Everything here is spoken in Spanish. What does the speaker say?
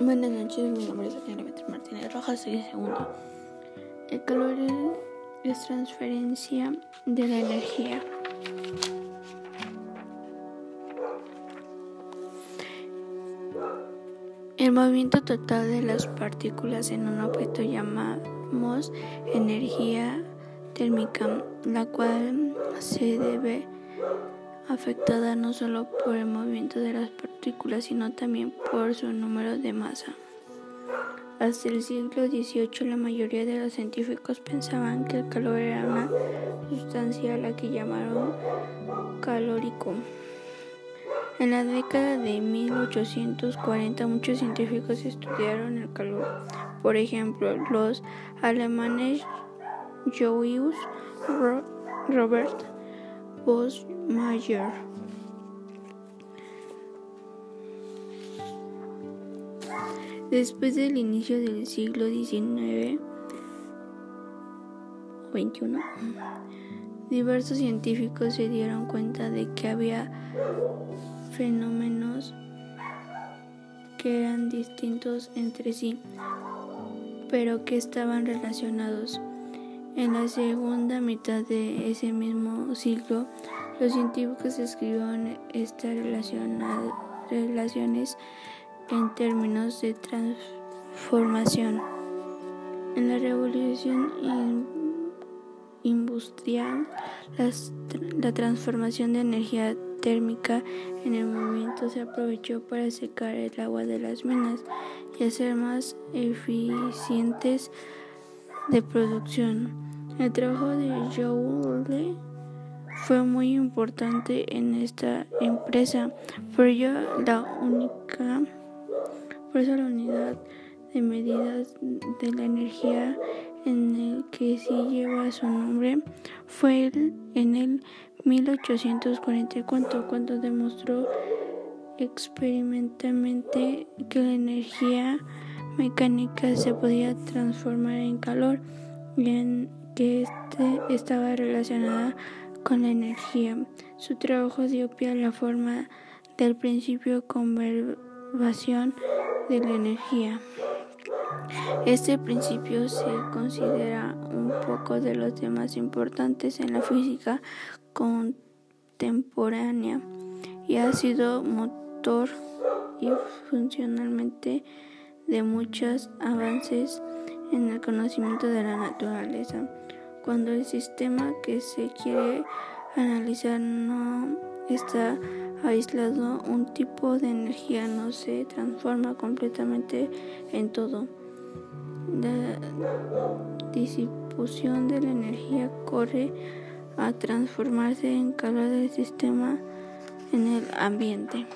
Buenas noches, mi nombre es Beatriz Martínez Rojas, soy. El calor es transferencia de la energía. El movimiento total de las partículas en un objeto llamamos energía térmica, la cual se debe afectada no solo por el movimiento de las partículas, sino también por su número de masa. Hasta el siglo XVIII la mayoría de los científicos pensaban que el calor era una sustancia a la que llamaron calórico. En la década de 1840 muchos científicos estudiaron el calor. Por ejemplo, los alemanes Johannes Robert Mayor. Después del inicio del siglo XIX XXI, diversos científicos se dieron cuenta de que había fenómenos que eran distintos entre sí, pero que estaban relacionados. En la segunda mitad de ese mismo siglo, los científicos escribieron estas relaciones en términos de transformación. En la revolución industrial, la transformación de energía térmica en el movimiento se aprovechó para secar el agua de las minas y hacer más eficientes de producción. El trabajo de Joule fue muy importante en esta empresa, por ello la única, por la unidad de medidas de la energía en el que sí lleva su nombre fue en el 1844 cuando demostró experimentalmente que la energía mecánica se podía transformar en calor y en que este estaba relacionada con la energía. Su trabajo dio pie a la forma del principio conservación de la energía. Este principio se considera un poco de los temas importantes en la física contemporánea y ha sido motor y funcionalmente de muchos avances en el conocimiento de la naturaleza. Cuando el sistema que se quiere analizar no está aislado, un tipo de energía no se transforma completamente en todo. La disipución de la energía corre a transformarse en calor del sistema en el ambiente.